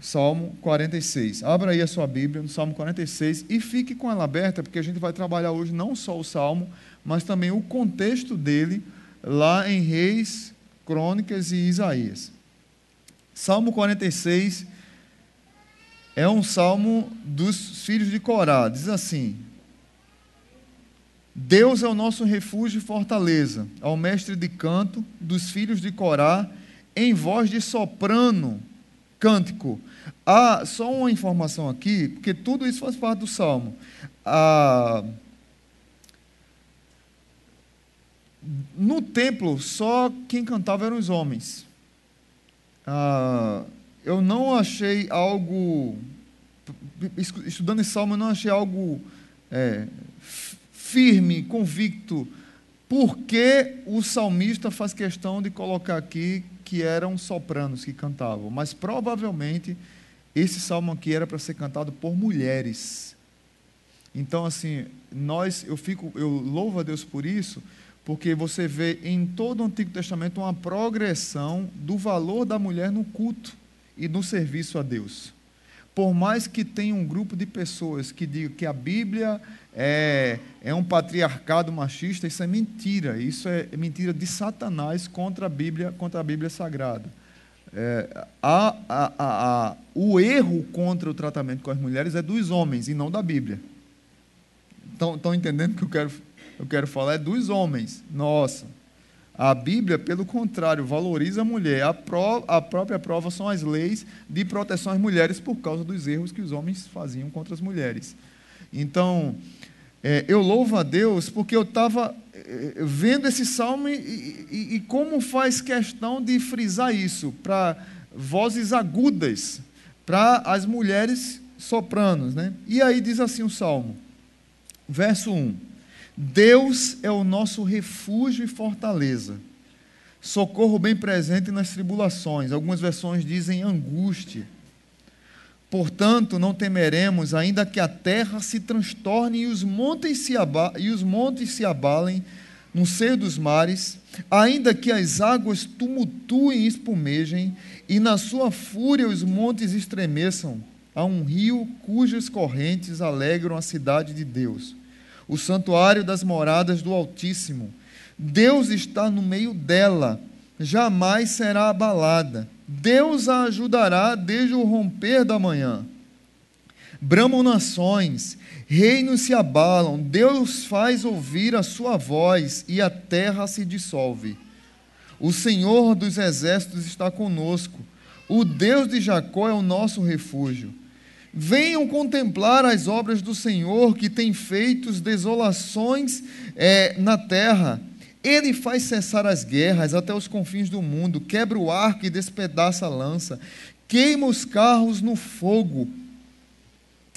Salmo 46. Abra aí a sua Bíblia no Salmo 46 e fique com ela aberta, porque a gente vai trabalhar hoje não só o Salmo, mas também o contexto dele lá em Reis, Crônicas e Isaías. Salmo 46 é um salmo dos filhos de Corá. Diz assim: Deus é o nosso refúgio e fortaleza, ao mestre de canto dos filhos de Corá, em voz de soprano cântico. Ah, só uma informação aqui, porque tudo isso faz parte do salmo. Ah, no templo, só quem cantava eram os homens. Ah, eu não achei algo. Estudando esse salmo, eu não achei algo é, firme, convicto. Por que o salmista faz questão de colocar aqui que eram sopranos que cantavam, mas provavelmente esse salmo aqui era para ser cantado por mulheres. Então, assim, nós, eu fico, eu louvo a Deus por isso, porque você vê em todo o Antigo Testamento uma progressão do valor da mulher no culto e no serviço a Deus. Por mais que tenha um grupo de pessoas que digam que a Bíblia é, é um patriarcado machista, isso é mentira. Isso é mentira de Satanás contra a Bíblia, contra a Bíblia Sagrada. É, a, a, a, o erro contra o tratamento com as mulheres é dos homens e não da Bíblia. Estão entendendo o que eu quero, eu quero falar? É dos homens. Nossa. A Bíblia, pelo contrário, valoriza a mulher. A, pró, a própria prova são as leis de proteção às mulheres por causa dos erros que os homens faziam contra as mulheres. Então, é, eu louvo a Deus porque eu estava é, vendo esse salmo e, e, e, como faz questão de frisar isso para vozes agudas, para as mulheres sopranos. Né? E aí diz assim o salmo, verso 1: Deus é o nosso refúgio e fortaleza, socorro bem presente nas tribulações. Algumas versões dizem angústia. Portanto, não temeremos, ainda que a terra se transtorne e os montes se, e os montes se abalem no seio dos mares, ainda que as águas tumultuem e espumejem, e na sua fúria os montes estremeçam. Há um rio cujas correntes alegram a cidade de Deus, o santuário das moradas do Altíssimo. Deus está no meio dela, jamais será abalada. Deus a ajudará desde o romper da manhã. Bramam nações, reinos se abalam, Deus faz ouvir a sua voz e a terra se dissolve. O Senhor dos exércitos está conosco, o Deus de Jacó é o nosso refúgio. Venham contemplar as obras do Senhor que tem feito desolações é, na terra ele faz cessar as guerras até os confins do mundo, quebra o arco e despedaça a lança, queima os carros no fogo.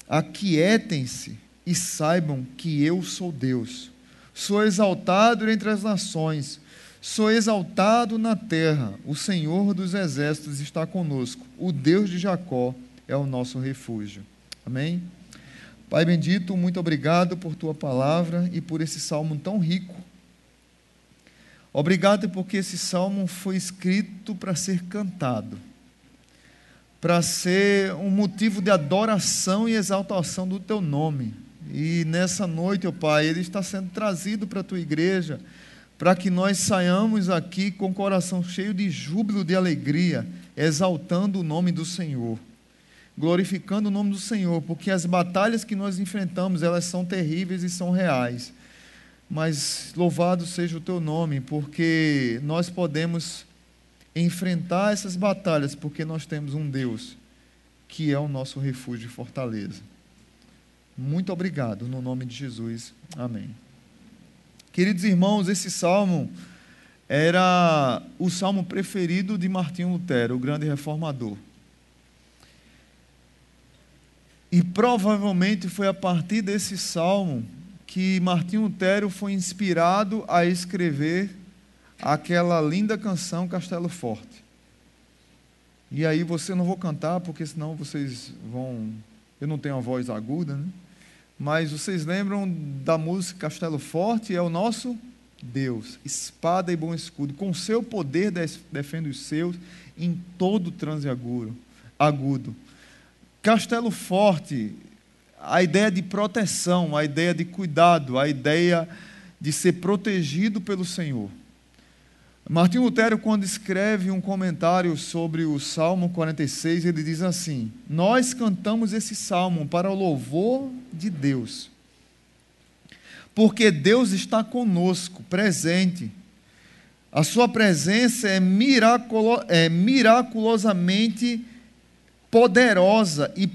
Aquietem-se e saibam que eu sou Deus. Sou exaltado entre as nações, sou exaltado na terra. O Senhor dos exércitos está conosco. O Deus de Jacó é o nosso refúgio. Amém? Pai bendito, muito obrigado por tua palavra e por esse salmo tão rico Obrigado porque esse salmo foi escrito para ser cantado, para ser um motivo de adoração e exaltação do teu nome. E nessa noite, ó Pai, ele está sendo trazido para a tua igreja, para que nós saiamos aqui com o coração cheio de júbilo, de alegria, exaltando o nome do Senhor, glorificando o nome do Senhor, porque as batalhas que nós enfrentamos, elas são terríveis e são reais mas louvado seja o teu nome, porque nós podemos enfrentar essas batalhas, porque nós temos um Deus que é o nosso refúgio e fortaleza. Muito obrigado, no nome de Jesus. Amém. Queridos irmãos, esse salmo era o salmo preferido de Martinho Lutero, o grande reformador. E provavelmente foi a partir desse salmo que Martinho Lutero foi inspirado a escrever aquela linda canção Castelo Forte. E aí você não vou cantar, porque senão vocês vão. Eu não tenho a voz aguda, né? Mas vocês lembram da música Castelo Forte? É o nosso Deus, espada e bom escudo. Com seu poder defende os seus em todo transeaguro. agudo. Castelo forte, a ideia de proteção, a ideia de cuidado, a ideia de ser protegido pelo Senhor. Martinho Lutero, quando escreve um comentário sobre o Salmo 46, ele diz assim: Nós cantamos esse salmo para o louvor de Deus, porque Deus está conosco, presente. A sua presença é, miraculo, é miraculosamente poderosa e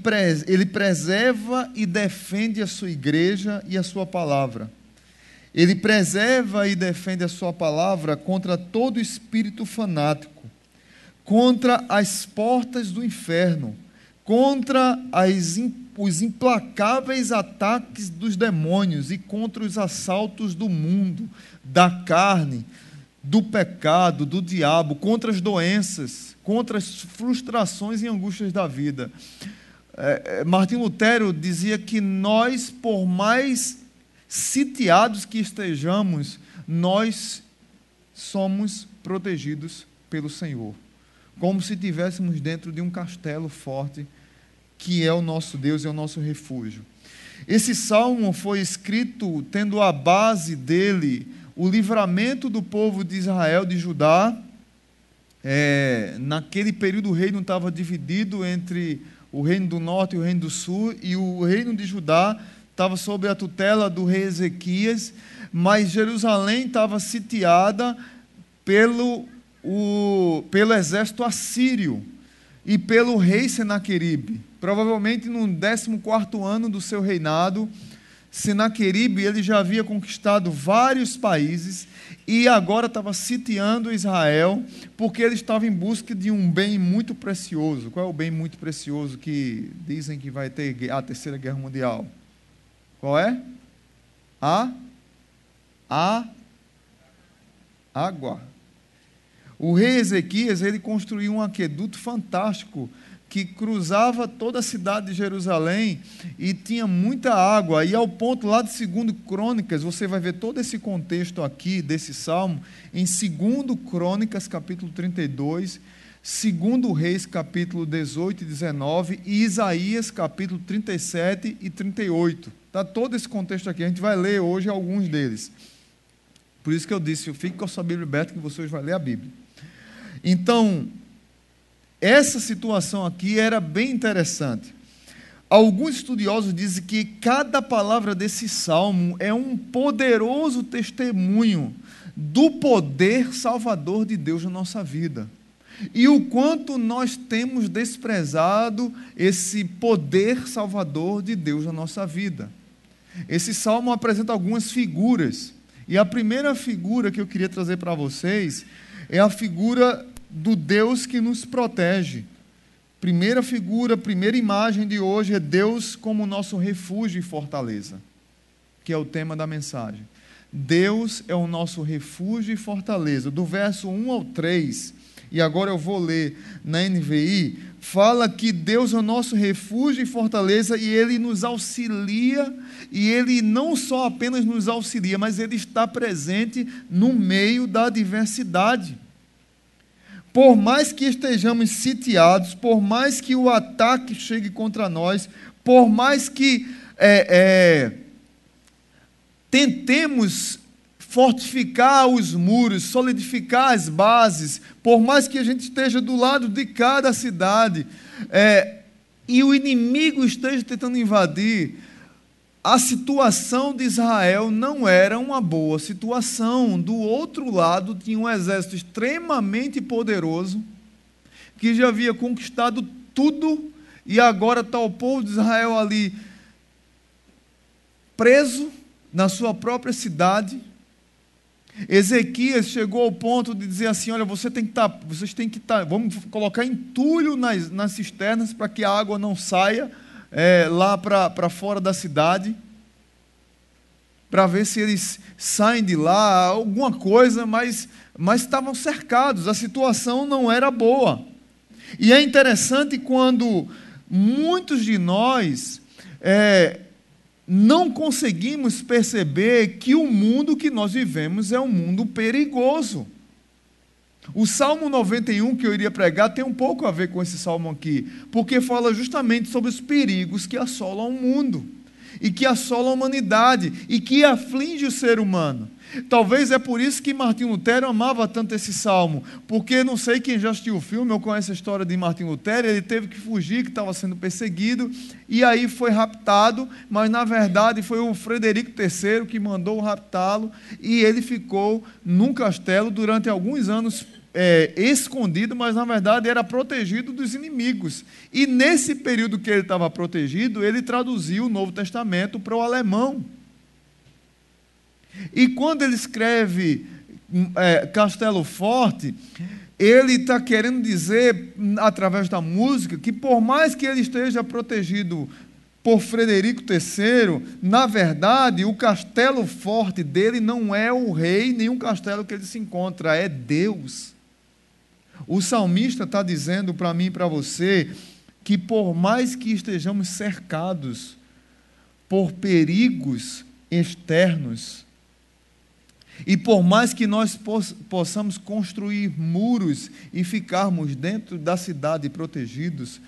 ele preserva e defende a sua igreja e a sua palavra. Ele preserva e defende a sua palavra contra todo espírito fanático, contra as portas do inferno, contra as, os implacáveis ataques dos demônios e contra os assaltos do mundo, da carne, do pecado, do diabo, contra as doenças, contra as frustrações e angústias da vida. É, é Martim Lutero dizia que nós, por mais sitiados que estejamos, nós somos protegidos pelo Senhor, como se estivéssemos dentro de um castelo forte, que é o nosso Deus e é o nosso refúgio. Esse salmo foi escrito tendo a base dele o livramento do povo de Israel, de Judá. É, naquele período o reino estava dividido entre o reino do norte e o reino do sul, e o reino de Judá estava sob a tutela do rei Ezequias, mas Jerusalém estava sitiada pelo, o, pelo exército assírio e pelo rei Senaqueribe. Provavelmente no 14 ano do seu reinado, Senaqueribe ele já havia conquistado vários países e agora estava sitiando Israel porque ele estava em busca de um bem muito precioso. Qual é o bem muito precioso que dizem que vai ter a terceira guerra mundial? Qual é? A a água. O rei Ezequias, ele construiu um aqueduto fantástico que cruzava toda a cidade de Jerusalém e tinha muita água. E ao ponto lá de 2 Crônicas, você vai ver todo esse contexto aqui desse salmo em 2 Crônicas, capítulo 32, 2 Reis, capítulo 18 e 19 e Isaías, capítulo 37 e 38. Está todo esse contexto aqui. A gente vai ler hoje alguns deles. Por isso que eu disse, fique com a sua Bíblia aberta que você hoje vai ler a Bíblia. Então, essa situação aqui era bem interessante. Alguns estudiosos dizem que cada palavra desse salmo é um poderoso testemunho do poder salvador de Deus na nossa vida. E o quanto nós temos desprezado esse poder salvador de Deus na nossa vida. Esse salmo apresenta algumas figuras. E a primeira figura que eu queria trazer para vocês é a figura do Deus que nos protege. Primeira figura, primeira imagem de hoje é Deus como nosso refúgio e fortaleza, que é o tema da mensagem. Deus é o nosso refúgio e fortaleza. Do verso 1 ao 3, e agora eu vou ler na NVI, fala que Deus é o nosso refúgio e fortaleza e Ele nos auxilia, e Ele não só apenas nos auxilia, mas Ele está presente no meio da adversidade. Por mais que estejamos sitiados, por mais que o ataque chegue contra nós, por mais que é, é, tentemos fortificar os muros, solidificar as bases, por mais que a gente esteja do lado de cada cidade é, e o inimigo esteja tentando invadir, a situação de Israel não era uma boa situação. Do outro lado, tinha um exército extremamente poderoso, que já havia conquistado tudo, e agora está o povo de Israel ali preso na sua própria cidade Ezequias chegou ao ponto de dizer assim: olha, você tem que tá, vocês têm que estar, tá, vamos colocar entulho nas, nas cisternas para que a água não saia é, lá para fora da cidade, para ver se eles saem de lá, alguma coisa, mas, mas estavam cercados, a situação não era boa. E é interessante quando muitos de nós é, não conseguimos perceber que o mundo que nós vivemos é um mundo perigoso. O Salmo 91 que eu iria pregar tem um pouco a ver com esse salmo aqui, porque fala justamente sobre os perigos que assolam o mundo, e que assolam a humanidade, e que aflige o ser humano. Talvez é por isso que Martim Lutero amava tanto esse salmo, porque não sei quem já assistiu o filme ou conhece a história de Martim Lutero, ele teve que fugir, que estava sendo perseguido, e aí foi raptado, mas na verdade foi o Frederico III que mandou raptá-lo, e ele ficou num castelo durante alguns anos é, escondido, mas na verdade era protegido dos inimigos. E nesse período que ele estava protegido, ele traduziu o Novo Testamento para o alemão. E quando ele escreve é, Castelo Forte, ele está querendo dizer, através da música, que por mais que ele esteja protegido por Frederico III, na verdade, o castelo forte dele não é o rei, o castelo que ele se encontra, é Deus. O salmista está dizendo para mim e para você que, por mais que estejamos cercados por perigos externos, e por mais que nós possamos construir muros e ficarmos dentro da cidade protegidos,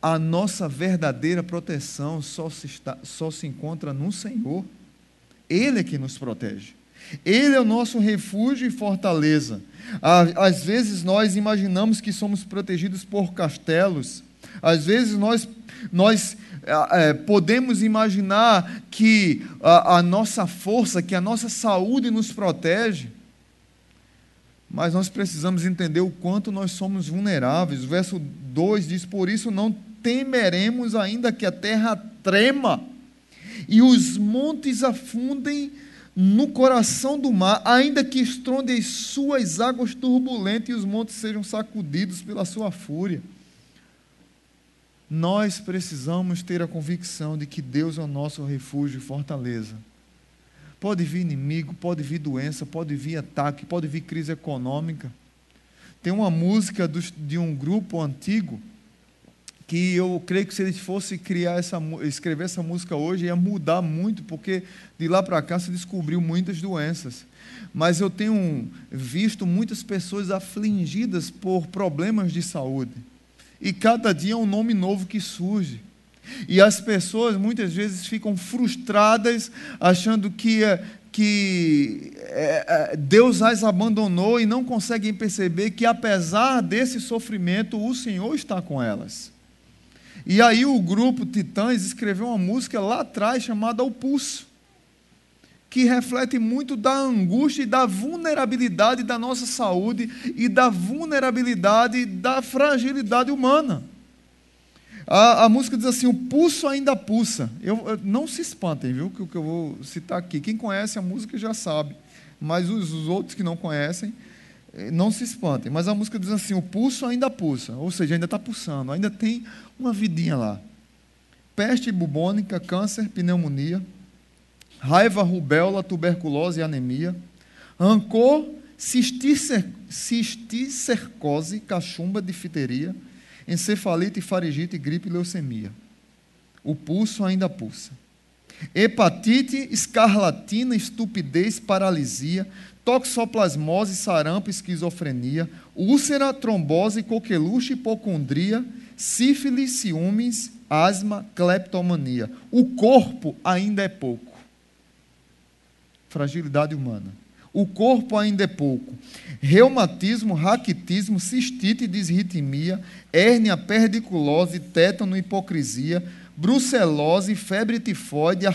a nossa verdadeira proteção só se, está, só se encontra no Senhor. Ele é que nos protege. Ele é o nosso refúgio e fortaleza. Às vezes nós imaginamos que somos protegidos por castelos, às vezes nós, nós é, podemos imaginar que a, a nossa força, que a nossa saúde nos protege, mas nós precisamos entender o quanto nós somos vulneráveis. O verso 2 diz: Por isso não temeremos, ainda que a terra trema e os montes afundem no coração do mar, ainda que estronde as suas águas turbulentas e os montes sejam sacudidos pela sua fúria nós precisamos ter a convicção de que Deus é o nosso refúgio e fortaleza. Pode vir inimigo, pode vir doença, pode vir ataque, pode vir crise econômica. Tem uma música de um grupo antigo que eu creio que se ele fosse criar essa, escrever essa música hoje ia mudar muito, porque de lá para cá se descobriu muitas doenças. Mas eu tenho visto muitas pessoas afligidas por problemas de saúde e cada dia é um nome novo que surge. E as pessoas muitas vezes ficam frustradas, achando que, eh, que é, é, Deus as abandonou e não conseguem perceber que, apesar desse sofrimento, o Senhor está com elas. E aí o grupo Titãs escreveu uma música lá atrás chamada O Pulso que reflete muito da angústia e da vulnerabilidade da nossa saúde e da vulnerabilidade da fragilidade humana. A, a música diz assim: o pulso ainda pulsa. Eu, eu, não se espantem, viu? Que o que eu vou citar aqui. Quem conhece a música já sabe, mas os, os outros que não conhecem, não se espantem. Mas a música diz assim: o pulso ainda pulsa, ou seja, ainda está pulsando, ainda tem uma vidinha lá. Peste bubônica, câncer, pneumonia raiva, rubéola, tuberculose e anemia, rancor, cisticercose, cachumba, difteria, encefalite, faringite, gripe e leucemia. O pulso ainda pulsa. Hepatite, escarlatina, estupidez, paralisia, toxoplasmose, sarampo, esquizofrenia, úlcera, trombose, coqueluche, hipocondria, sífilis, ciúmes, asma, cleptomania. O corpo ainda é pouco fragilidade humana. O corpo ainda é pouco. Reumatismo, raquitismo, cistite, disritmia, hérnia, perdiculose, tétano, hipocrisia, brucelose, febre tifoide,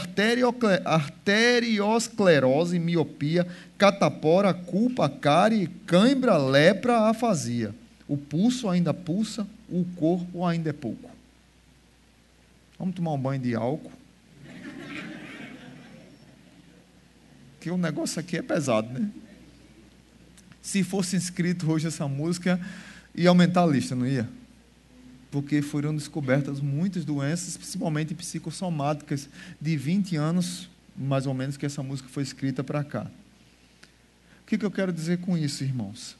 arteriosclerose, miopia, catapora, culpa, cárie, cãibra, lepra, afasia. O pulso ainda pulsa, o corpo ainda é pouco. Vamos tomar um banho de álcool. porque o negócio aqui é pesado, né? Se fosse inscrito hoje essa música, ia aumentar a lista, não ia? Porque foram descobertas muitas doenças, principalmente psicossomáticas, de 20 anos, mais ou menos, que essa música foi escrita para cá. O que, que eu quero dizer com isso, irmãos?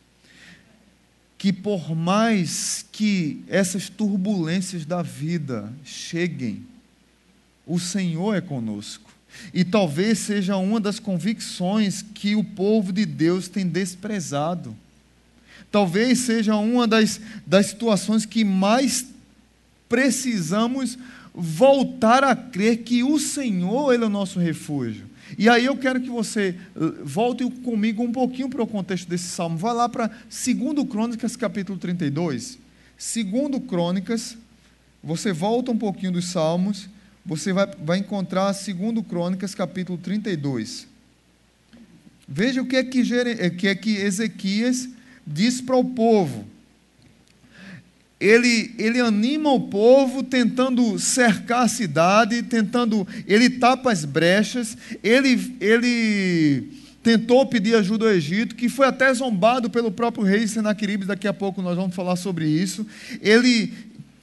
Que por mais que essas turbulências da vida cheguem, o Senhor é conosco. E talvez seja uma das convicções que o povo de Deus tem desprezado. Talvez seja uma das, das situações que mais precisamos voltar a crer que o Senhor ele é o nosso refúgio. E aí eu quero que você eh, volte comigo um pouquinho para o contexto desse salmo. Vá lá para 2 Crônicas, capítulo 32. 2 Crônicas, você volta um pouquinho dos salmos, você vai, vai encontrar 2 Crônicas, capítulo 32. Veja o que é que, eh, que, é que Ezequias diz para o povo ele, ele anima o povo tentando cercar a cidade, tentando, ele tapa as brechas, ele, ele tentou pedir ajuda ao Egito, que foi até zombado pelo próprio rei Senaqueribe, daqui a pouco nós vamos falar sobre isso. Ele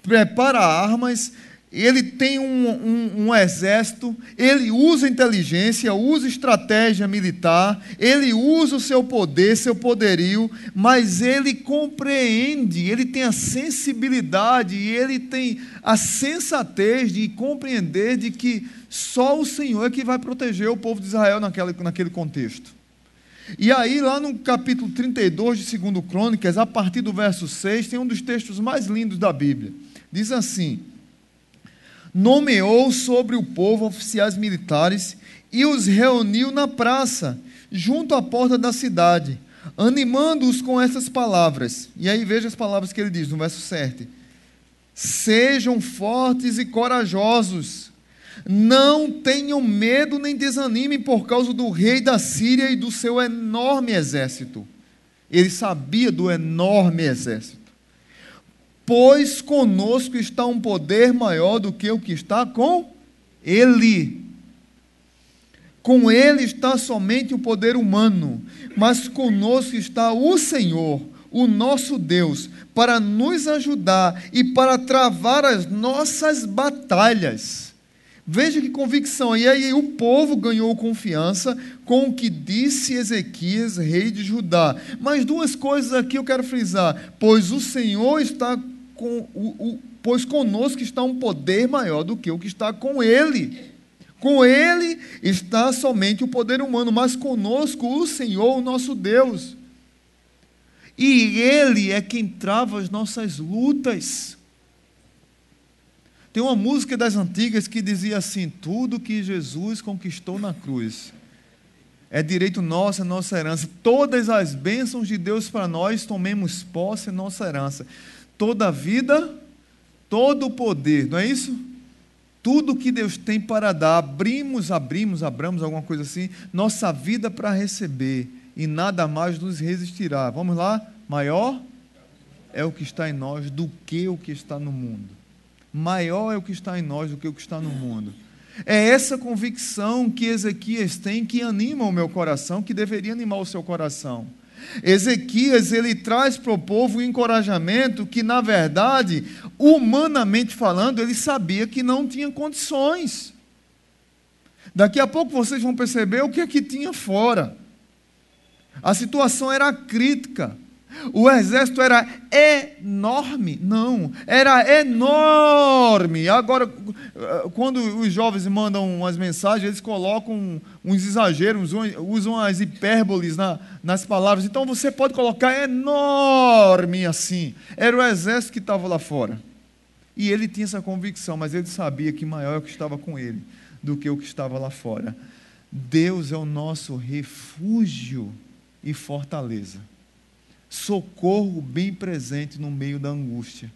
prepara armas, ele tem um, um, um, exército, ele usa inteligência, usa estratégia militar, ele usa o seu poder, seu poderio, mas ele compreende, ele tem a sensibilidade e ele tem a sensatez de compreender de que só o Senhor é que vai proteger o povo de Israel naquele, naquele contexto. E aí, lá no capítulo 32 de 2 Crônicas, a partir do verso 6, tem um dos textos mais lindos da Bíblia. Diz assim nomeou sobre o povo oficiais militares e os reuniu na praça, junto à porta da cidade, animando-os com essas palavras. E aí veja as palavras que ele diz no verso 7. Sejam fortes e corajosos, não tenham medo nem desanimem por causa do rei da Síria e do seu enorme exército. Ele sabia do enorme exército pois conosco está um poder maior do que o que está com ele. Com ele está somente o poder humano, mas conosco está o Senhor, o nosso Deus, para nos ajudar e para travar as nossas batalhas. Veja que convicção. E aí o povo ganhou confiança com o que disse Ezequias, rei de Judá. Mas duas coisas aqui eu quero frisar. Pois o Senhor está com o, o, pois conosco está um poder maior do que o que está com ele. Com ele está somente o poder humano, mas conosco o Senhor, o nosso Deus. E ele é quem trava as nossas lutas. Tem uma música das antigas que dizia assim: Tudo que Jesus conquistou na cruz é direito nosso, é nossa herança. Todas as bênçãos de Deus para nós, tomemos posse, é nossa herança toda a vida, todo o poder, não é isso? Tudo que Deus tem para dar, abrimos, abrimos, abramos alguma coisa assim, nossa vida para receber, e nada mais nos resistirá. Vamos lá? Maior é o que está em nós do que o que está no mundo. Maior é o que está em nós do que o que está no mundo. É essa convicção que Ezequias tem que anima o meu coração, que deveria animar o seu coração. Ezequias ele traz para o povo um encorajamento que, na verdade, humanamente falando, ele sabia que não tinha condições. Daqui a pouco vocês vão perceber o que é que tinha fora. A situação era crítica. O exército era enorme. Não, era enorme. Agora, quando os jovens mandam umas mensagens, eles colocam uns exageros, usam as hipérboles na, nas palavras. Então você pode colocar enorme assim. Era o exército que estava lá fora. E ele tinha essa convicção, mas ele sabia que maior é o que estava com ele do que o que estava lá fora. Deus é o nosso refúgio e fortaleza socorro bem presente no meio da angústia.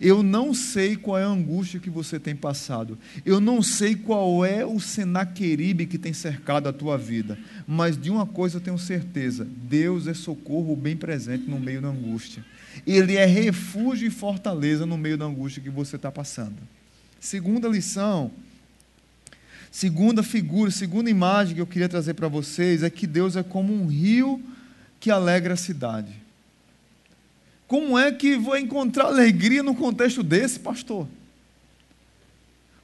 Eu não sei qual é a angústia que você tem passado. Eu não sei qual é o Senaqueribe que tem cercado a tua vida. Mas de uma coisa eu tenho certeza: Deus é socorro bem presente no meio da angústia. Ele é refúgio e fortaleza no meio da angústia que você está passando. Segunda lição, segunda figura, segunda imagem que eu queria trazer para vocês é que Deus é como um rio que alegra a cidade. Como é que vou encontrar alegria no contexto desse, pastor?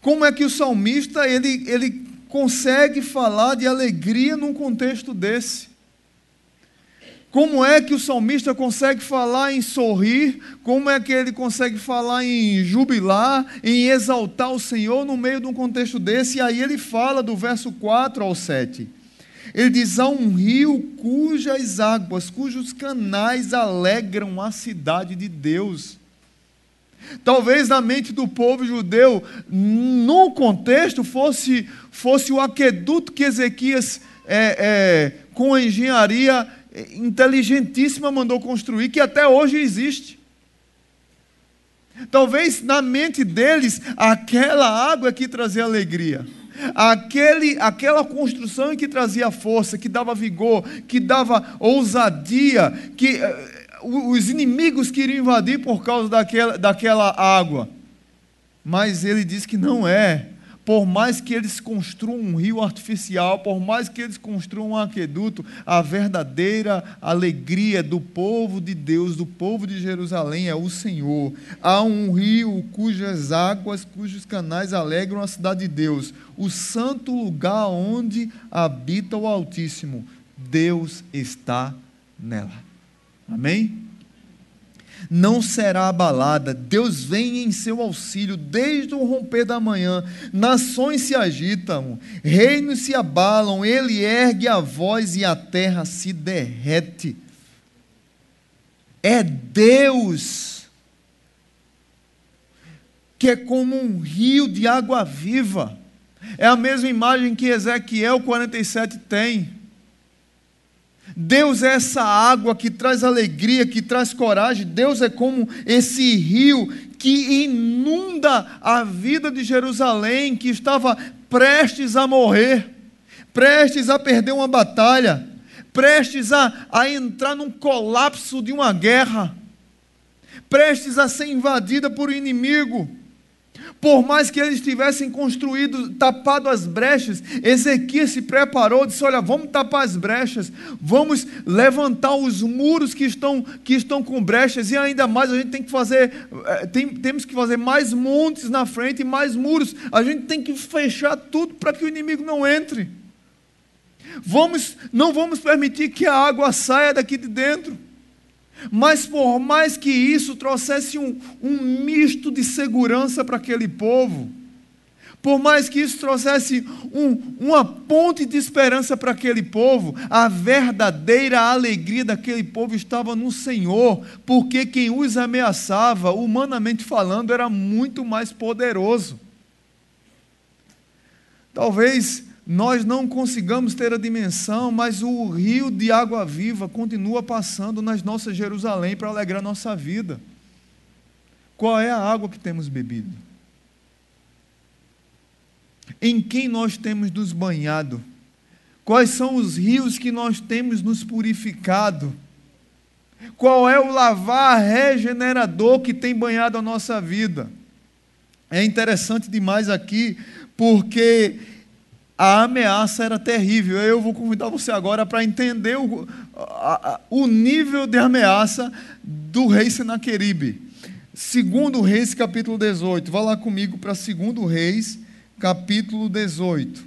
Como é que o salmista ele, ele consegue falar de alegria num contexto desse? Como é que o salmista consegue falar em sorrir? Como é que ele consegue falar em jubilar, em exaltar o Senhor no meio de um contexto desse? E aí ele fala do verso 4 ao 7. Ele diz: há um rio cujas águas, cujos canais alegram a cidade de Deus. Talvez na mente do povo judeu, no contexto, fosse, fosse o aqueduto que Ezequias, é, é, com a engenharia inteligentíssima, mandou construir, que até hoje existe. Talvez na mente deles, aquela água que trazia alegria. Aquele, aquela construção que trazia força, que dava vigor, que dava ousadia, que uh, os inimigos queriam invadir por causa daquela, daquela água. Mas ele diz que não é por mais que eles construam um rio artificial, por mais que eles construam um aqueduto, a verdadeira alegria do povo de Deus, do povo de Jerusalém, é o Senhor. Há um rio cujas águas, cujos canais alegram a cidade de Deus, o santo lugar onde habita o Altíssimo. Deus está nela. Amém? Não será abalada. Deus vem em seu auxílio desde o romper da manhã. Nações se agitam, reinos se abalam, ele ergue a voz e a terra se derrete. É Deus que é como um rio de água viva. É a mesma imagem que Ezequiel 47 tem. Deus é essa água que traz alegria, que traz coragem. Deus é como esse rio que inunda a vida de Jerusalém, que estava prestes a morrer, prestes a perder uma batalha, prestes a, a entrar num colapso de uma guerra, prestes a ser invadida por um inimigo. Por mais que eles tivessem construído, tapado as brechas, Ezequias se preparou, disse: Olha, vamos tapar as brechas, vamos levantar os muros que estão, que estão com brechas, e ainda mais a gente tem que fazer, eh, tem, temos que fazer mais montes na frente e mais muros. A gente tem que fechar tudo para que o inimigo não entre. Vamos, não vamos permitir que a água saia daqui de dentro. Mas por mais que isso trouxesse um, um misto de segurança para aquele povo, por mais que isso trouxesse um, uma ponte de esperança para aquele povo, a verdadeira alegria daquele povo estava no Senhor, porque quem os ameaçava, humanamente falando, era muito mais poderoso. Talvez nós não consigamos ter a dimensão, mas o rio de água viva continua passando nas nossas Jerusalém para alegrar nossa vida. Qual é a água que temos bebido? Em quem nós temos nos banhado? Quais são os rios que nós temos nos purificado? Qual é o lavar regenerador que tem banhado a nossa vida? É interessante demais aqui, porque a ameaça era terrível. Eu vou convidar você agora para entender o, a, o nível de ameaça do rei Senaqueribe. Segundo Reis, capítulo 18. Vá lá comigo para segundo Reis, capítulo 18.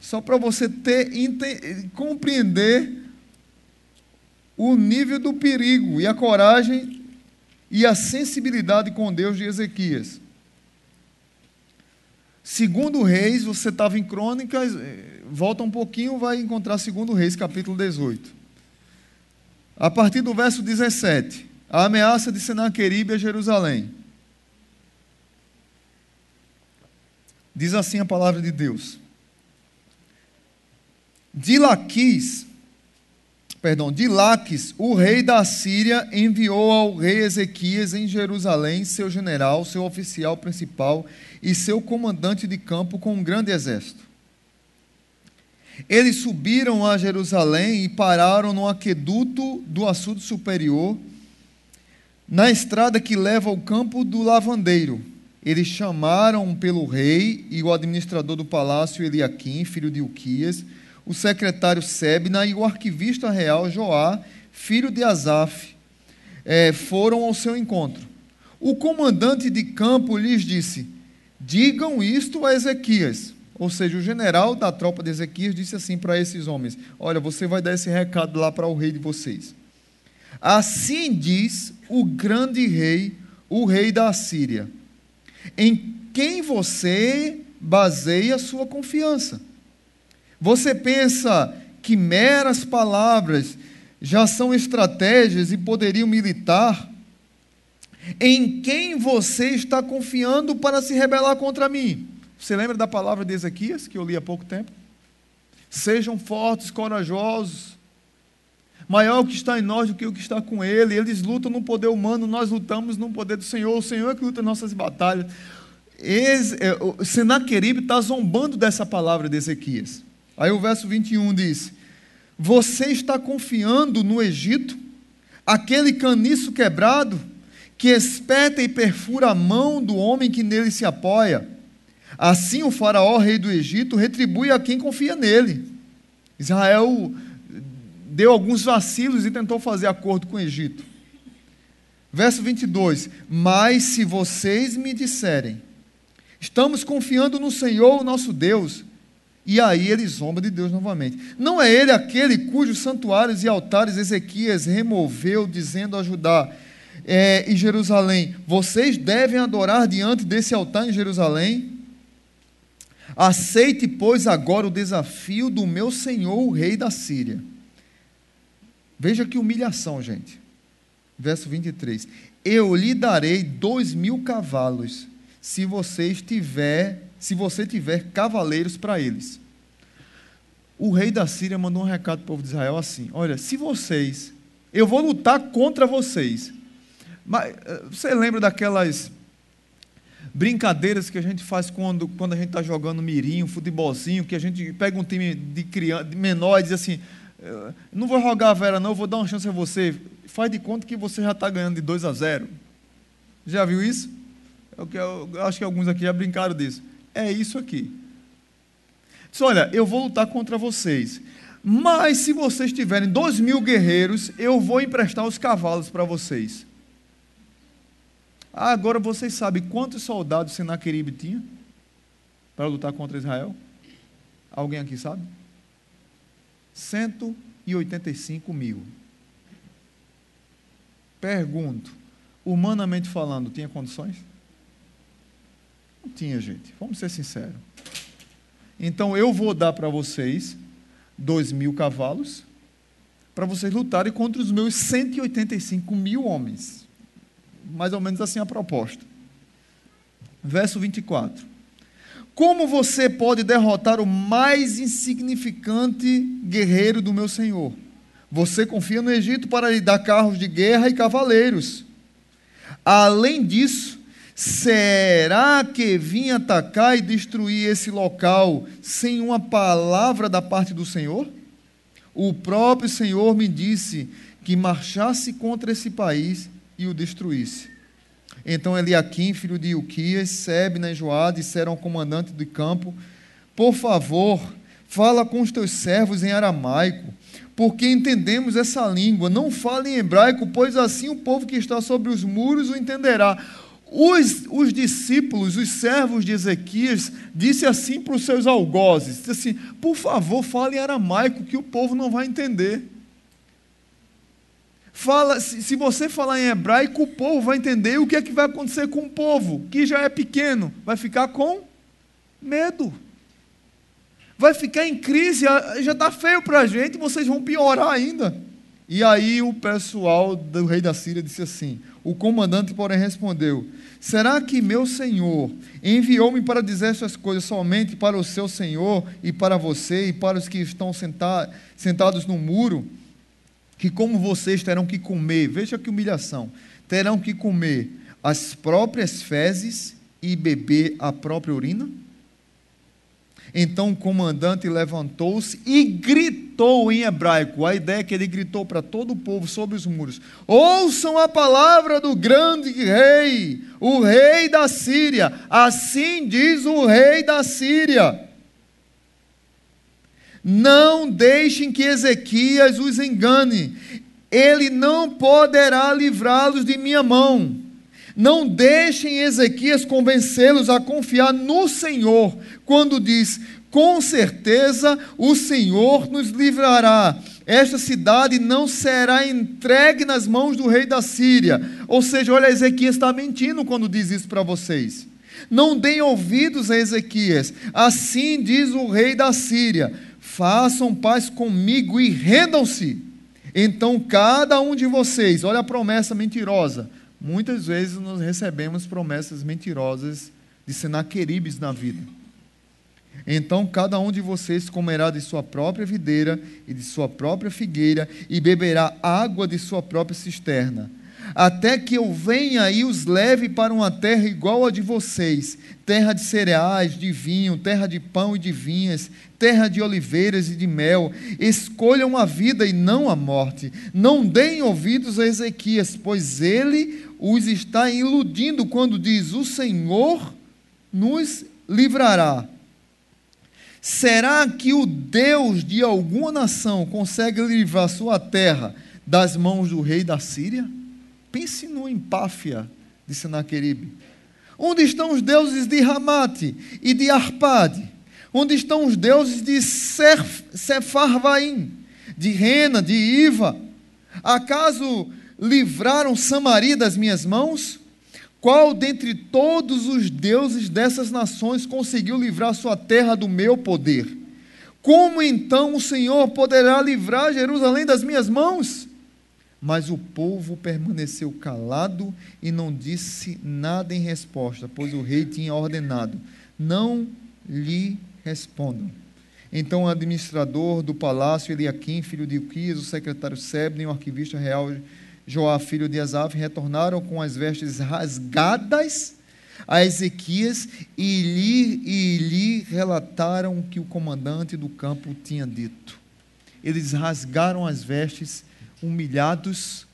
Só para você ter compreender o nível do perigo e a coragem e a sensibilidade com Deus de Ezequias. Segundo Reis, você estava em Crônicas, eh, volta um pouquinho, vai encontrar Segundo Reis, capítulo 18. A partir do verso 17, a ameaça de Senaqueribe a Jerusalém. Diz assim a palavra de Deus. De Laquis, perdão, de Laques, o rei da Síria enviou ao rei Ezequias em Jerusalém seu general, seu oficial principal e seu comandante de campo com um grande exército. Eles subiram a Jerusalém e pararam no aqueduto do açude superior, na estrada que leva ao campo do lavandeiro. Eles chamaram pelo rei e o administrador do palácio Eliaquim, filho de Uquias, o secretário Sebna e o arquivista real Joá, filho de Asaf, é, foram ao seu encontro. O comandante de campo lhes disse: Digam isto a Ezequias. Ou seja, o general da tropa de Ezequias disse assim para esses homens: Olha, você vai dar esse recado lá para o rei de vocês. Assim diz o grande rei, o rei da Assíria, em quem você baseia sua confiança. Você pensa que meras palavras já são estratégias e poderio militar, em quem você está confiando para se rebelar contra mim? Você lembra da palavra de Ezequias, que eu li há pouco tempo? Sejam fortes, corajosos. Maior o que está em nós do que o que está com ele. Eles lutam no poder humano, nós lutamos no poder do Senhor. O Senhor é que luta nossas batalhas. É, Senaqueribe está zombando dessa palavra de Ezequias. Aí o verso 21 diz: Você está confiando no Egito, aquele caniço quebrado, que espeta e perfura a mão do homem que nele se apoia. Assim o Faraó, rei do Egito, retribui a quem confia nele. Israel deu alguns vacilos e tentou fazer acordo com o Egito. Verso 22: Mas se vocês me disserem, estamos confiando no Senhor, o nosso Deus, e aí ele zomba de Deus novamente. Não é ele aquele cujos santuários e altares Ezequias removeu, dizendo a Judá é, e Jerusalém: Vocês devem adorar diante desse altar em Jerusalém? Aceite, pois, agora o desafio do meu senhor, o rei da Síria. Veja que humilhação, gente. Verso 23. Eu lhe darei dois mil cavalos, se você tiver, se você tiver cavaleiros para eles. O rei da Síria mandou um recado para o povo de Israel assim: Olha, se vocês, eu vou lutar contra vocês. Mas eh, você lembra daquelas brincadeiras que a gente faz quando, quando a gente está jogando mirim, futebolzinho, que a gente pega um time de, criança, de menor e diz assim, não vou jogar a Vera não, vou dar uma chance a você, faz de conta que você já está ganhando de 2 a 0. Já viu isso? Eu, eu, eu acho que alguns aqui já brincaram disso. É isso aqui. Diz, olha, eu vou lutar contra vocês, mas se vocês tiverem dois mil guerreiros, eu vou emprestar os cavalos para vocês. Ah, agora vocês sabem quantos soldados Senaqueribe tinha para lutar contra Israel? Alguém aqui sabe? 185 mil. Pergunto, humanamente falando, tinha condições? Não tinha, gente. Vamos ser sinceros. Então eu vou dar para vocês dois mil cavalos para vocês lutarem contra os meus 185 mil homens mais ou menos assim a proposta. Verso 24. Como você pode derrotar o mais insignificante guerreiro do meu senhor? Você confia no Egito para lhe dar carros de guerra e cavaleiros. Além disso, será que vim atacar e destruir esse local sem uma palavra da parte do Senhor? O próprio Senhor me disse que marchasse contra esse país e o destruísse. Então Eliaquim, filho de Ilquias, Sebna e Joá disseram ao comandante de campo: Por favor, fala com os teus servos em aramaico, porque entendemos essa língua. Não fale em hebraico, pois assim o povo que está sobre os muros o entenderá. Os, os discípulos, os servos de Ezequias, disse assim para os seus algozes: disse assim, Por favor, fale em aramaico, que o povo não vai entender. Fala, se, se você falar em hebraico, o povo vai entender o que é que vai acontecer com o povo, que já é pequeno, vai ficar com medo. Vai ficar em crise, já está feio para a gente, vocês vão piorar ainda. E aí o pessoal do rei da Síria disse assim: o comandante, porém, respondeu: Será que meu senhor enviou-me para dizer essas coisas somente para o seu senhor e para você e para os que estão sentados no muro? que como vocês terão que comer, veja que humilhação, terão que comer as próprias fezes e beber a própria urina? Então o comandante levantou-se e gritou em hebraico. A ideia é que ele gritou para todo o povo sobre os muros: Ouçam a palavra do grande rei, o rei da Síria. Assim diz o rei da Síria. Não deixem que Ezequias os engane, ele não poderá livrá-los de minha mão. Não deixem Ezequias convencê-los a confiar no Senhor, quando diz: Com certeza o Senhor nos livrará. Esta cidade não será entregue nas mãos do rei da Síria. Ou seja, olha, Ezequias está mentindo quando diz isso para vocês. Não deem ouvidos a Ezequias. Assim diz o rei da Síria façam paz comigo e rendam-se. Então cada um de vocês, olha a promessa mentirosa. Muitas vezes nós recebemos promessas mentirosas de Senaqueribes na vida. Então cada um de vocês comerá de sua própria videira e de sua própria figueira e beberá água de sua própria cisterna até que eu venha e os leve para uma terra igual a de vocês, terra de cereais, de vinho, terra de pão e de vinhas, terra de oliveiras e de mel. Escolham a vida e não a morte. Não deem ouvidos a Ezequias, pois ele os está iludindo quando diz: O Senhor nos livrará. Será que o Deus de alguma nação consegue livrar sua terra das mãos do rei da Síria? Pense no Empáfia de Senaqueribe. Onde estão os deuses de Ramate e de Arpade? Onde estão os deuses de Sefarvaim, de Rena, de Iva? Acaso livraram Samaria das minhas mãos? Qual dentre todos os deuses dessas nações conseguiu livrar sua terra do meu poder? Como então o Senhor poderá livrar Jerusalém das minhas mãos? Mas o povo permaneceu calado e não disse nada em resposta, pois o rei tinha ordenado: não lhe respondam. Então o administrador do palácio, Eliakim, filho de Uquias, o secretário Sebne o arquivista real Joá, filho de Asaf, retornaram com as vestes rasgadas a Ezequias e lhe, e lhe relataram o que o comandante do campo tinha dito. Eles rasgaram as vestes humilhados,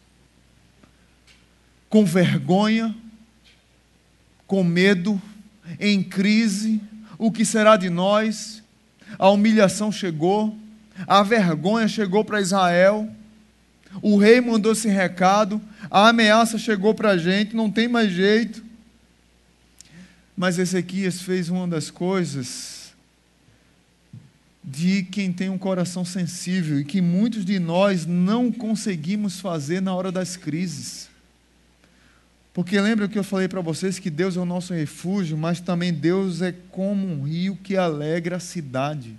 com vergonha, com medo, em crise. O que será de nós? A humilhação chegou, a vergonha chegou para Israel. O rei mandou esse recado, a ameaça chegou para a gente, não tem mais jeito. Mas Ezequias fez uma das coisas de quem tem um coração sensível e que muitos de nós não conseguimos fazer na hora das crises. Porque lembra que eu falei para vocês que Deus é o nosso refúgio, mas também Deus é como um rio que alegra a cidade.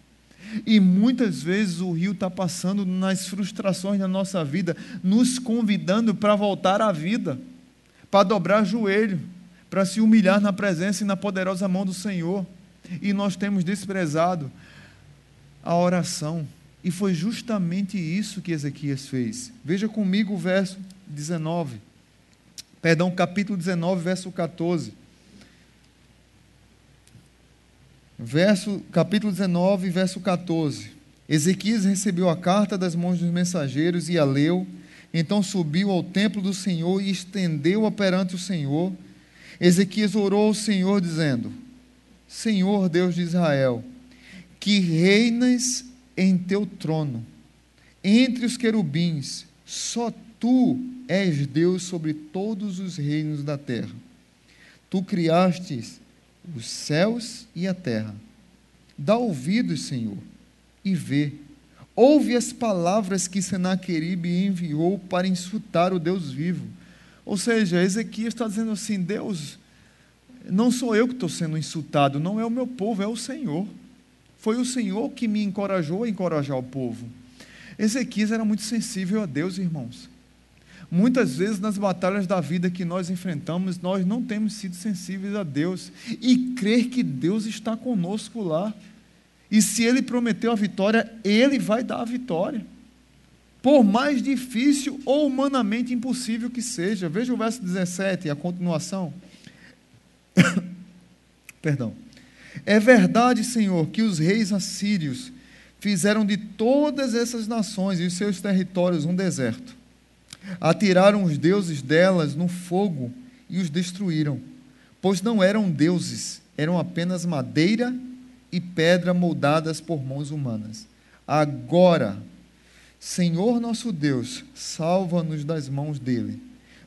E muitas vezes o rio está passando nas frustrações da nossa vida, nos convidando para voltar à vida, para dobrar joelho, para se humilhar na presença e na poderosa mão do Senhor. E nós temos desprezado a oração. E foi justamente isso que Ezequias fez. Veja comigo o verso 19. Perdão, capítulo 19, verso 14. Verso, capítulo 19, verso 14. Ezequias recebeu a carta das mãos dos mensageiros e a leu. Então subiu ao templo do Senhor e estendeu-a perante o Senhor. Ezequias orou ao Senhor, dizendo: Senhor Deus de Israel, que reinas em teu trono, entre os querubins, só tu és Deus sobre todos os reinos da terra. Tu criastes os céus e a terra. Dá ouvidos, Senhor, e vê. Ouve as palavras que Senaqueribe enviou para insultar o Deus vivo. Ou seja, Ezequias está dizendo assim: Deus, não sou eu que estou sendo insultado, não é o meu povo, é o Senhor. Foi o Senhor que me encorajou a encorajar o povo. Ezequias era muito sensível a Deus, irmãos. Muitas vezes nas batalhas da vida que nós enfrentamos, nós não temos sido sensíveis a Deus e crer que Deus está conosco lá. E se Ele prometeu a vitória, Ele vai dar a vitória. Por mais difícil ou humanamente impossível que seja. Veja o verso 17, a continuação. Perdão. É verdade, Senhor, que os reis assírios fizeram de todas essas nações e os seus territórios um deserto. Atiraram os deuses delas no fogo e os destruíram, pois não eram deuses, eram apenas madeira e pedra moldadas por mãos humanas. Agora, Senhor nosso Deus, salva-nos das mãos dele,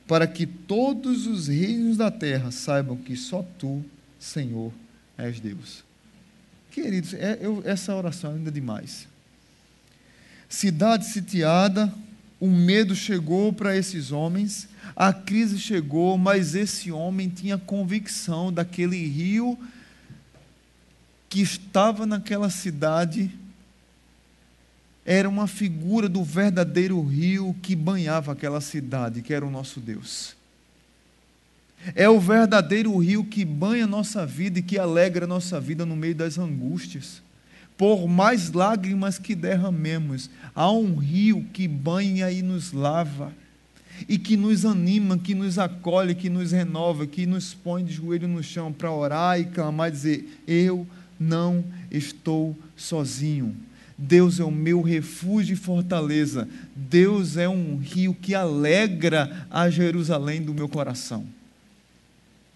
para que todos os reinos da terra saibam que só tu, Senhor, és Deus. Queridos, é, eu, essa oração é ainda demais. Cidade sitiada, o medo chegou para esses homens, a crise chegou, mas esse homem tinha convicção daquele rio que estava naquela cidade era uma figura do verdadeiro rio que banhava aquela cidade, que era o nosso Deus. É o verdadeiro rio que banha nossa vida e que alegra nossa vida no meio das angústias. Por mais lágrimas que derramemos, há um rio que banha e nos lava, e que nos anima, que nos acolhe, que nos renova, que nos põe de joelho no chão para orar e clamar e dizer: Eu não estou sozinho. Deus é o meu refúgio e fortaleza. Deus é um rio que alegra a Jerusalém do meu coração.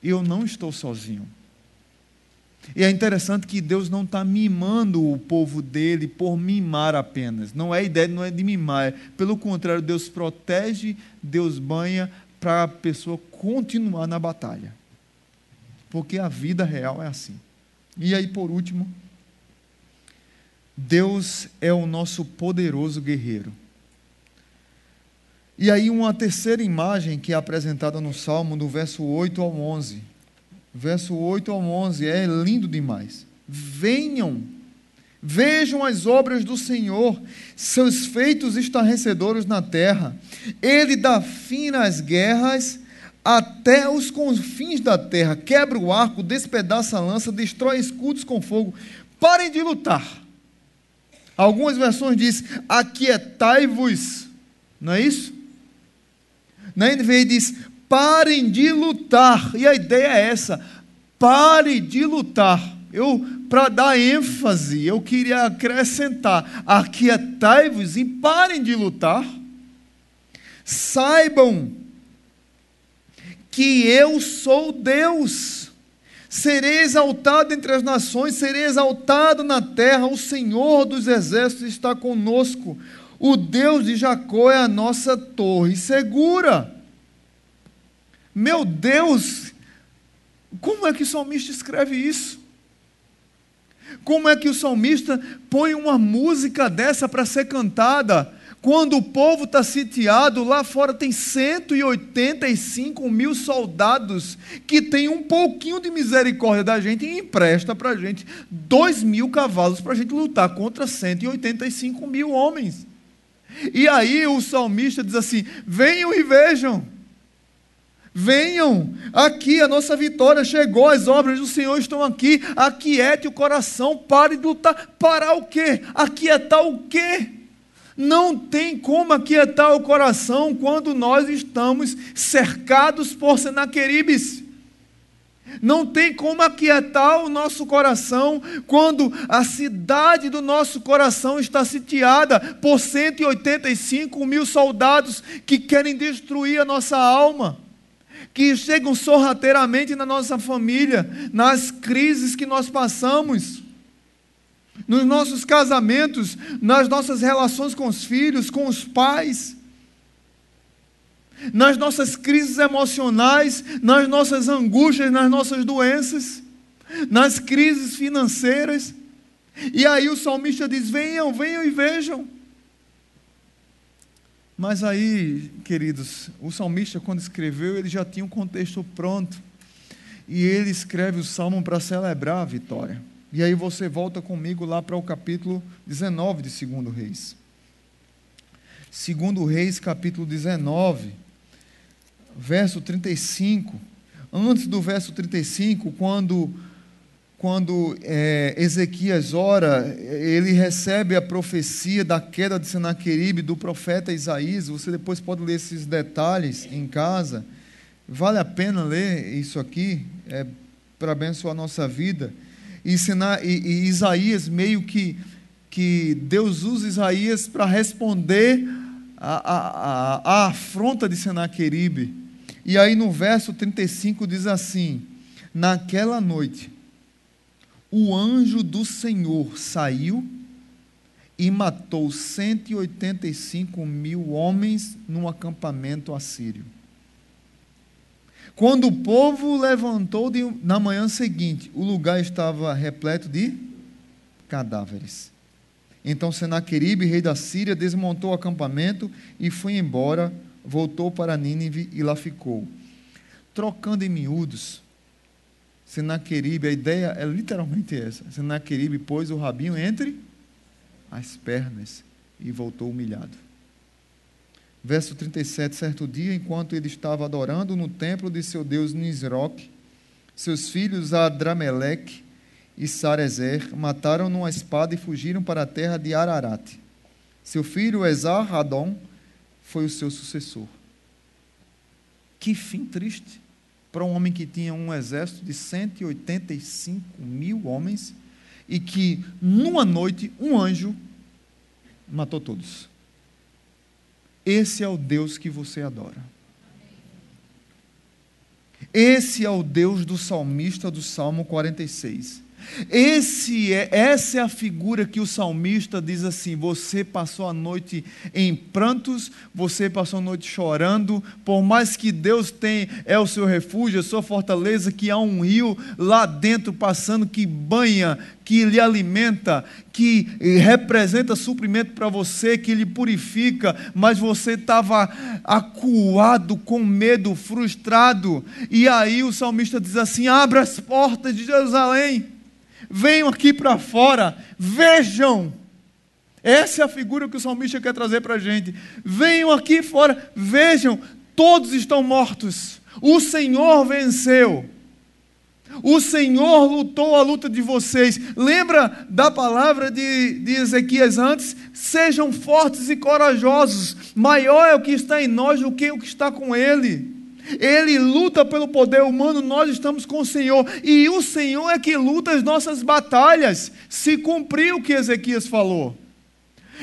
Eu não estou sozinho. E é interessante que Deus não está mimando o povo dele por mimar apenas. Não é ideia, não é de mimar. É, pelo contrário, Deus protege, Deus banha para a pessoa continuar na batalha. Porque a vida real é assim. E aí, por último, Deus é o nosso poderoso guerreiro. E aí, uma terceira imagem que é apresentada no Salmo, do verso 8 ao 11. Verso 8 ao 11 é lindo demais. Venham, vejam as obras do Senhor, seus feitos estarrecedores na terra. Ele dá fim nas guerras até os confins da terra, quebra o arco, despedaça a lança, destrói escudos com fogo. Parem de lutar. Algumas versões dizem: aquietai-vos. Não é isso? Na NVI diz: parem de lutar. E a ideia é essa: pare de lutar. Eu, para dar ênfase, eu queria acrescentar: aquietai-vos e parem de lutar. Saibam que eu sou Deus. Serei exaltado entre as nações, serei exaltado na terra. O Senhor dos exércitos está conosco. O Deus de Jacó é a nossa torre segura. Meu Deus, como é que o salmista escreve isso? Como é que o salmista põe uma música dessa para ser cantada? Quando o povo está sitiado, lá fora tem 185 mil soldados que tem um pouquinho de misericórdia da gente e empresta para a gente 2 mil cavalos para a gente lutar contra 185 mil homens. E aí o salmista diz assim: venham e vejam. Venham, aqui a nossa vitória chegou, as obras do Senhor estão aqui. Aquiete o coração, pare de lutar. Parar o quê? Aquietar o quê? Não tem como aquietar o coração quando nós estamos cercados por Senaqueribes. Não tem como aquietar o nosso coração quando a cidade do nosso coração está sitiada por 185 mil soldados que querem destruir a nossa alma, que chegam sorrateiramente na nossa família, nas crises que nós passamos nos nossos casamentos, nas nossas relações com os filhos, com os pais, nas nossas crises emocionais, nas nossas angústias, nas nossas doenças, nas crises financeiras. E aí o salmista diz: venham, venham e vejam. Mas aí, queridos, o salmista, quando escreveu, ele já tinha um contexto pronto. E ele escreve o salmo para celebrar a vitória. E aí você volta comigo lá para o capítulo 19 de 2 Reis. 2 Reis, capítulo 19, verso 35. Antes do verso 35, quando, quando é, Ezequias ora, ele recebe a profecia da queda de Senaqueribe do profeta Isaías. Você depois pode ler esses detalhes em casa. Vale a pena ler isso aqui, é, para abençoar a nossa vida e, e, e Isaías meio que, que Deus usa Isaías para responder a, afronta de Senaqueribe. E aí no verso 35 diz assim: Naquela noite, o anjo do Senhor saiu e matou 185 mil homens num acampamento assírio. Quando o povo levantou de, na manhã seguinte, o lugar estava repleto de cadáveres. Então Senaqueribe, rei da Síria, desmontou o acampamento e foi embora, voltou para Nínive e lá ficou. Trocando em miúdos, Senaqueribe, a ideia é literalmente essa. Senaqueribe pôs o rabinho entre as pernas e voltou humilhado. Verso 37: Certo dia, enquanto ele estava adorando no templo de seu deus Nisroque, seus filhos Adrameleque e Sarezer mataram numa espada e fugiram para a terra de Ararat. Seu filho Esar-Hadon foi o seu sucessor. Que fim triste para um homem que tinha um exército de 185 mil homens e que, numa noite, um anjo matou todos. Esse é o Deus que você adora. Esse é o Deus do salmista do Salmo 46. Esse é, essa é a figura que o salmista diz assim: você passou a noite em prantos, você passou a noite chorando, por mais que Deus tem, é o seu refúgio, a sua fortaleza, que há um rio lá dentro passando que banha, que lhe alimenta, que representa suprimento para você, que lhe purifica, mas você estava acuado, com medo, frustrado. E aí o salmista diz assim: abra as portas de Jerusalém venham aqui para fora, vejam. Essa é a figura que o salmista quer trazer para a gente. Venham aqui fora, vejam, todos estão mortos. O Senhor venceu. O Senhor lutou a luta de vocês. Lembra da palavra de, de Ezequias antes? Sejam fortes e corajosos. Maior é o que está em nós do que o que está com Ele. Ele luta pelo poder humano, nós estamos com o Senhor. E o Senhor é que luta as nossas batalhas, se cumprir o que Ezequias falou.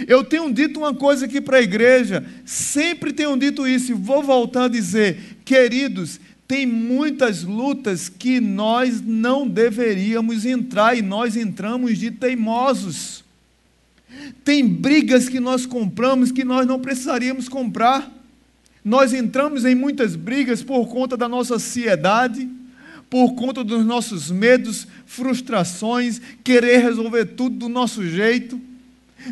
Eu tenho dito uma coisa aqui para a igreja, sempre tenho dito isso e vou voltar a dizer, queridos, tem muitas lutas que nós não deveríamos entrar e nós entramos de teimosos. Tem brigas que nós compramos que nós não precisaríamos comprar. Nós entramos em muitas brigas por conta da nossa ansiedade, por conta dos nossos medos, frustrações, querer resolver tudo do nosso jeito.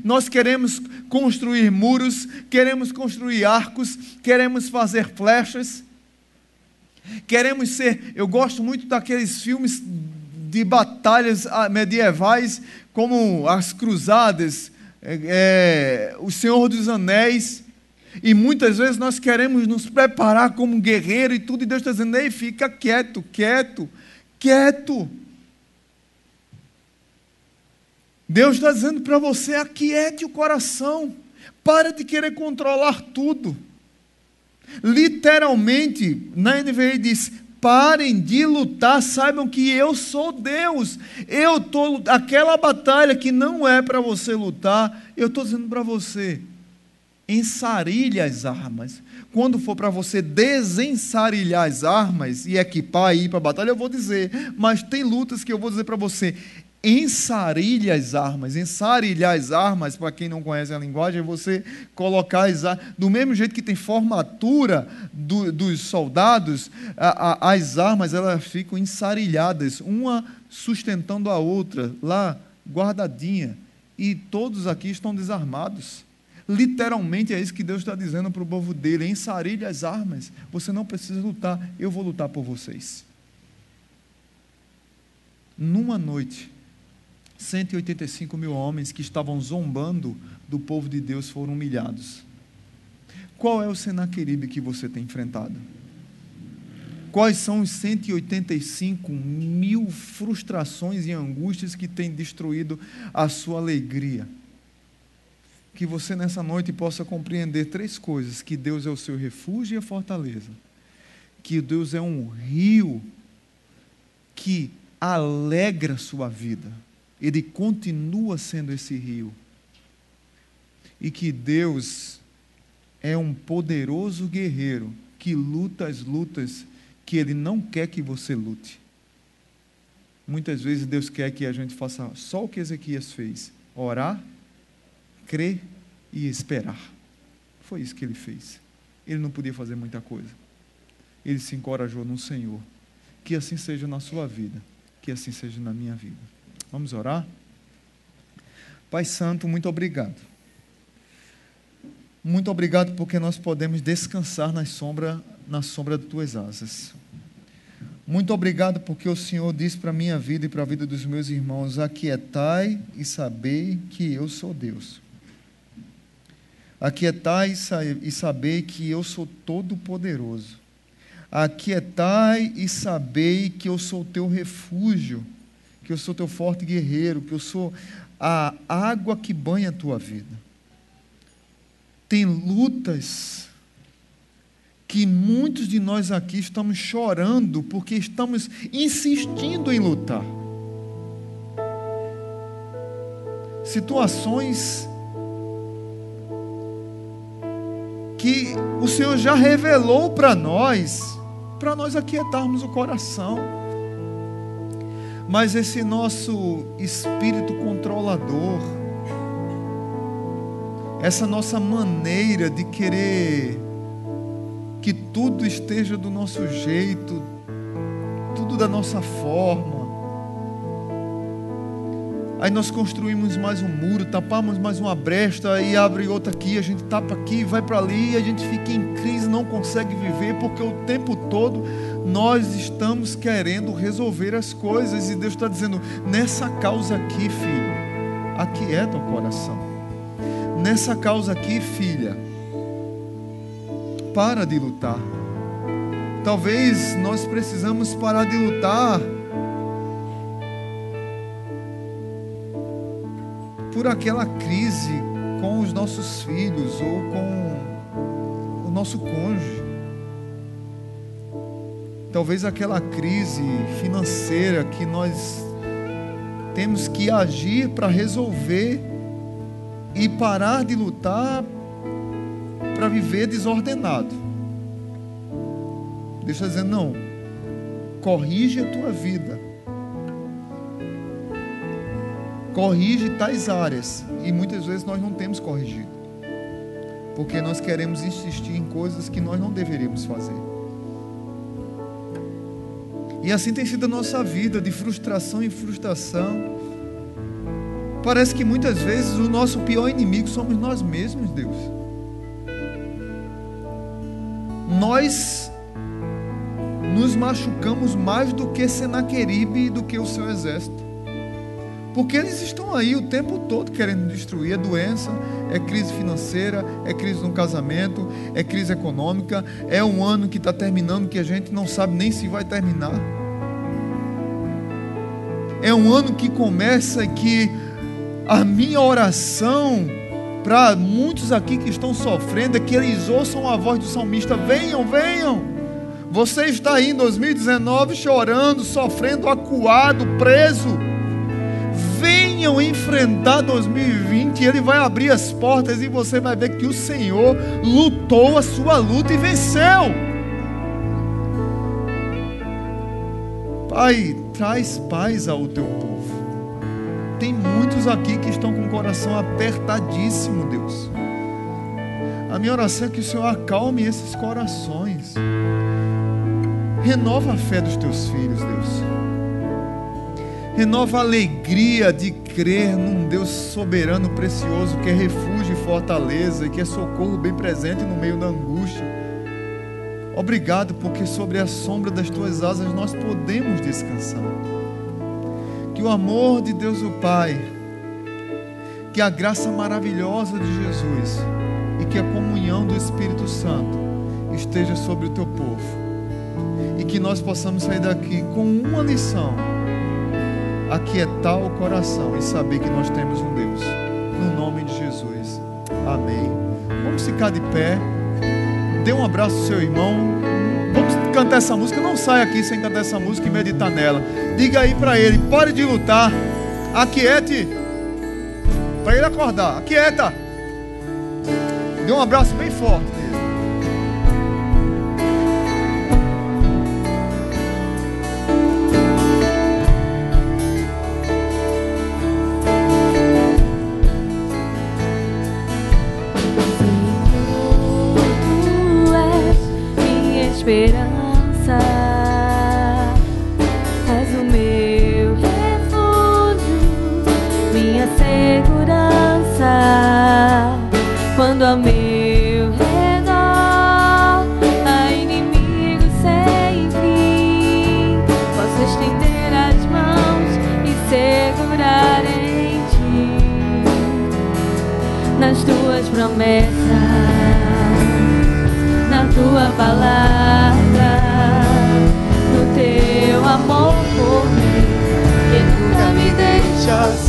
Nós queremos construir muros, queremos construir arcos, queremos fazer flechas, queremos ser. Eu gosto muito daqueles filmes de batalhas ah, medievais, como as Cruzadas, é, é, O Senhor dos Anéis. E muitas vezes nós queremos nos preparar como guerreiro e tudo, e Deus está dizendo: ei, fica quieto, quieto, quieto. Deus está dizendo para você: aquiete o coração, para de querer controlar tudo. Literalmente, na NVI diz: parem de lutar, saibam que eu sou Deus. Eu estou. Aquela batalha que não é para você lutar, eu estou dizendo para você: ensarilha as armas. Quando for para você desensarilhar as armas e equipar e ir para a batalha, eu vou dizer. Mas tem lutas que eu vou dizer para você. Ensarilha as armas. Ensarilhar as armas, para quem não conhece a linguagem, é você colocar as armas. Do mesmo jeito que tem formatura do, dos soldados, a, a, as armas elas ficam ensarilhadas, uma sustentando a outra, lá guardadinha. E todos aqui estão desarmados. Literalmente é isso que Deus está dizendo para o povo dele: ensarilhe as armas, você não precisa lutar, eu vou lutar por vocês. Numa noite, 185 mil homens que estavam zombando do povo de Deus foram humilhados. Qual é o Senaqueribe que você tem enfrentado? Quais são os 185 mil frustrações e angústias que têm destruído a sua alegria? Que você nessa noite possa compreender três coisas: que Deus é o seu refúgio e a fortaleza, que Deus é um rio que alegra sua vida, ele continua sendo esse rio, e que Deus é um poderoso guerreiro que luta as lutas que ele não quer que você lute. Muitas vezes Deus quer que a gente faça só o que Ezequias fez: orar crer e esperar. Foi isso que ele fez. Ele não podia fazer muita coisa. Ele se encorajou no Senhor. Que assim seja na sua vida, que assim seja na minha vida. Vamos orar? Pai Santo, muito obrigado. Muito obrigado porque nós podemos descansar na sombra, na sombra de tuas asas. Muito obrigado porque o Senhor disse para a minha vida e para a vida dos meus irmãos: aquietai e sabei que eu sou Deus. Aquietai e sabei que eu sou todo-poderoso. Aquietai e sabei que eu sou teu refúgio, que eu sou teu forte guerreiro, que eu sou a água que banha a tua vida. Tem lutas que muitos de nós aqui estamos chorando porque estamos insistindo em lutar. Situações que o Senhor já revelou para nós, para nós aquietarmos o coração. Mas esse nosso espírito controlador, essa nossa maneira de querer que tudo esteja do nosso jeito, tudo da nossa forma, Aí nós construímos mais um muro, tapamos mais uma brecha e abre outra aqui, a gente tapa aqui, vai para ali, e a gente fica em crise, não consegue viver, porque o tempo todo nós estamos querendo resolver as coisas e Deus está dizendo: nessa causa aqui, filho, aquieta o coração. Nessa causa aqui, filha, para de lutar. Talvez nós precisamos parar de lutar por aquela crise com os nossos filhos ou com o nosso cônjuge. Talvez aquela crise financeira que nós temos que agir para resolver e parar de lutar para viver desordenado. Deixa eu dizer, não. Corrige a tua vida corrige tais áreas. E muitas vezes nós não temos corrigido. Porque nós queremos insistir em coisas que nós não deveríamos fazer. E assim tem sido a nossa vida, de frustração em frustração. Parece que muitas vezes o nosso pior inimigo somos nós mesmos, Deus. Nós nos machucamos mais do que Senaqueribe e do que o seu exército. Porque eles estão aí o tempo todo querendo destruir. É doença, é crise financeira, é crise no casamento, é crise econômica, é um ano que está terminando que a gente não sabe nem se vai terminar. É um ano que começa que a minha oração para muitos aqui que estão sofrendo é que eles ouçam a voz do salmista: venham, venham. Você está aí em 2019 chorando, sofrendo, acuado, preso venham enfrentar 2020, Ele vai abrir as portas e você vai ver que o Senhor lutou a sua luta e venceu. Pai, traz paz ao teu povo. Tem muitos aqui que estão com o coração apertadíssimo, Deus. A minha oração é que o Senhor acalme esses corações. Renova a fé dos teus filhos, Deus renova a alegria de crer num Deus soberano, precioso, que é refúgio e fortaleza e que é socorro bem presente no meio da angústia. Obrigado, porque sobre a sombra das tuas asas nós podemos descansar. Que o amor de Deus o Pai, que a graça maravilhosa de Jesus e que a comunhão do Espírito Santo esteja sobre o teu povo. E que nós possamos sair daqui com uma lição aquietar o coração e saber que nós temos um Deus. No nome de Jesus. Amém. Vamos ficar de pé. Dê um abraço ao seu irmão. Vamos cantar essa música. Não saia aqui sem cantar essa música e meditar nela. Diga aí para ele: pare de lutar. Aquiete. Para ele acordar. Aquieta. Dê um abraço bem forte. quando a meu redor há inimigos sem fim. Posso estender as mãos e segurar em ti nas tuas promessas, na tua palavra, no teu amor por mim que nunca me deixas.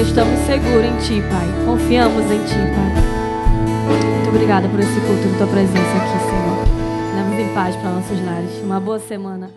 porque estamos seguros em Ti, Pai. Confiamos em Ti, Pai. Muito obrigada por esse culto, e Tua presença aqui, Senhor. Levamos em paz para nossos lares. Uma boa semana.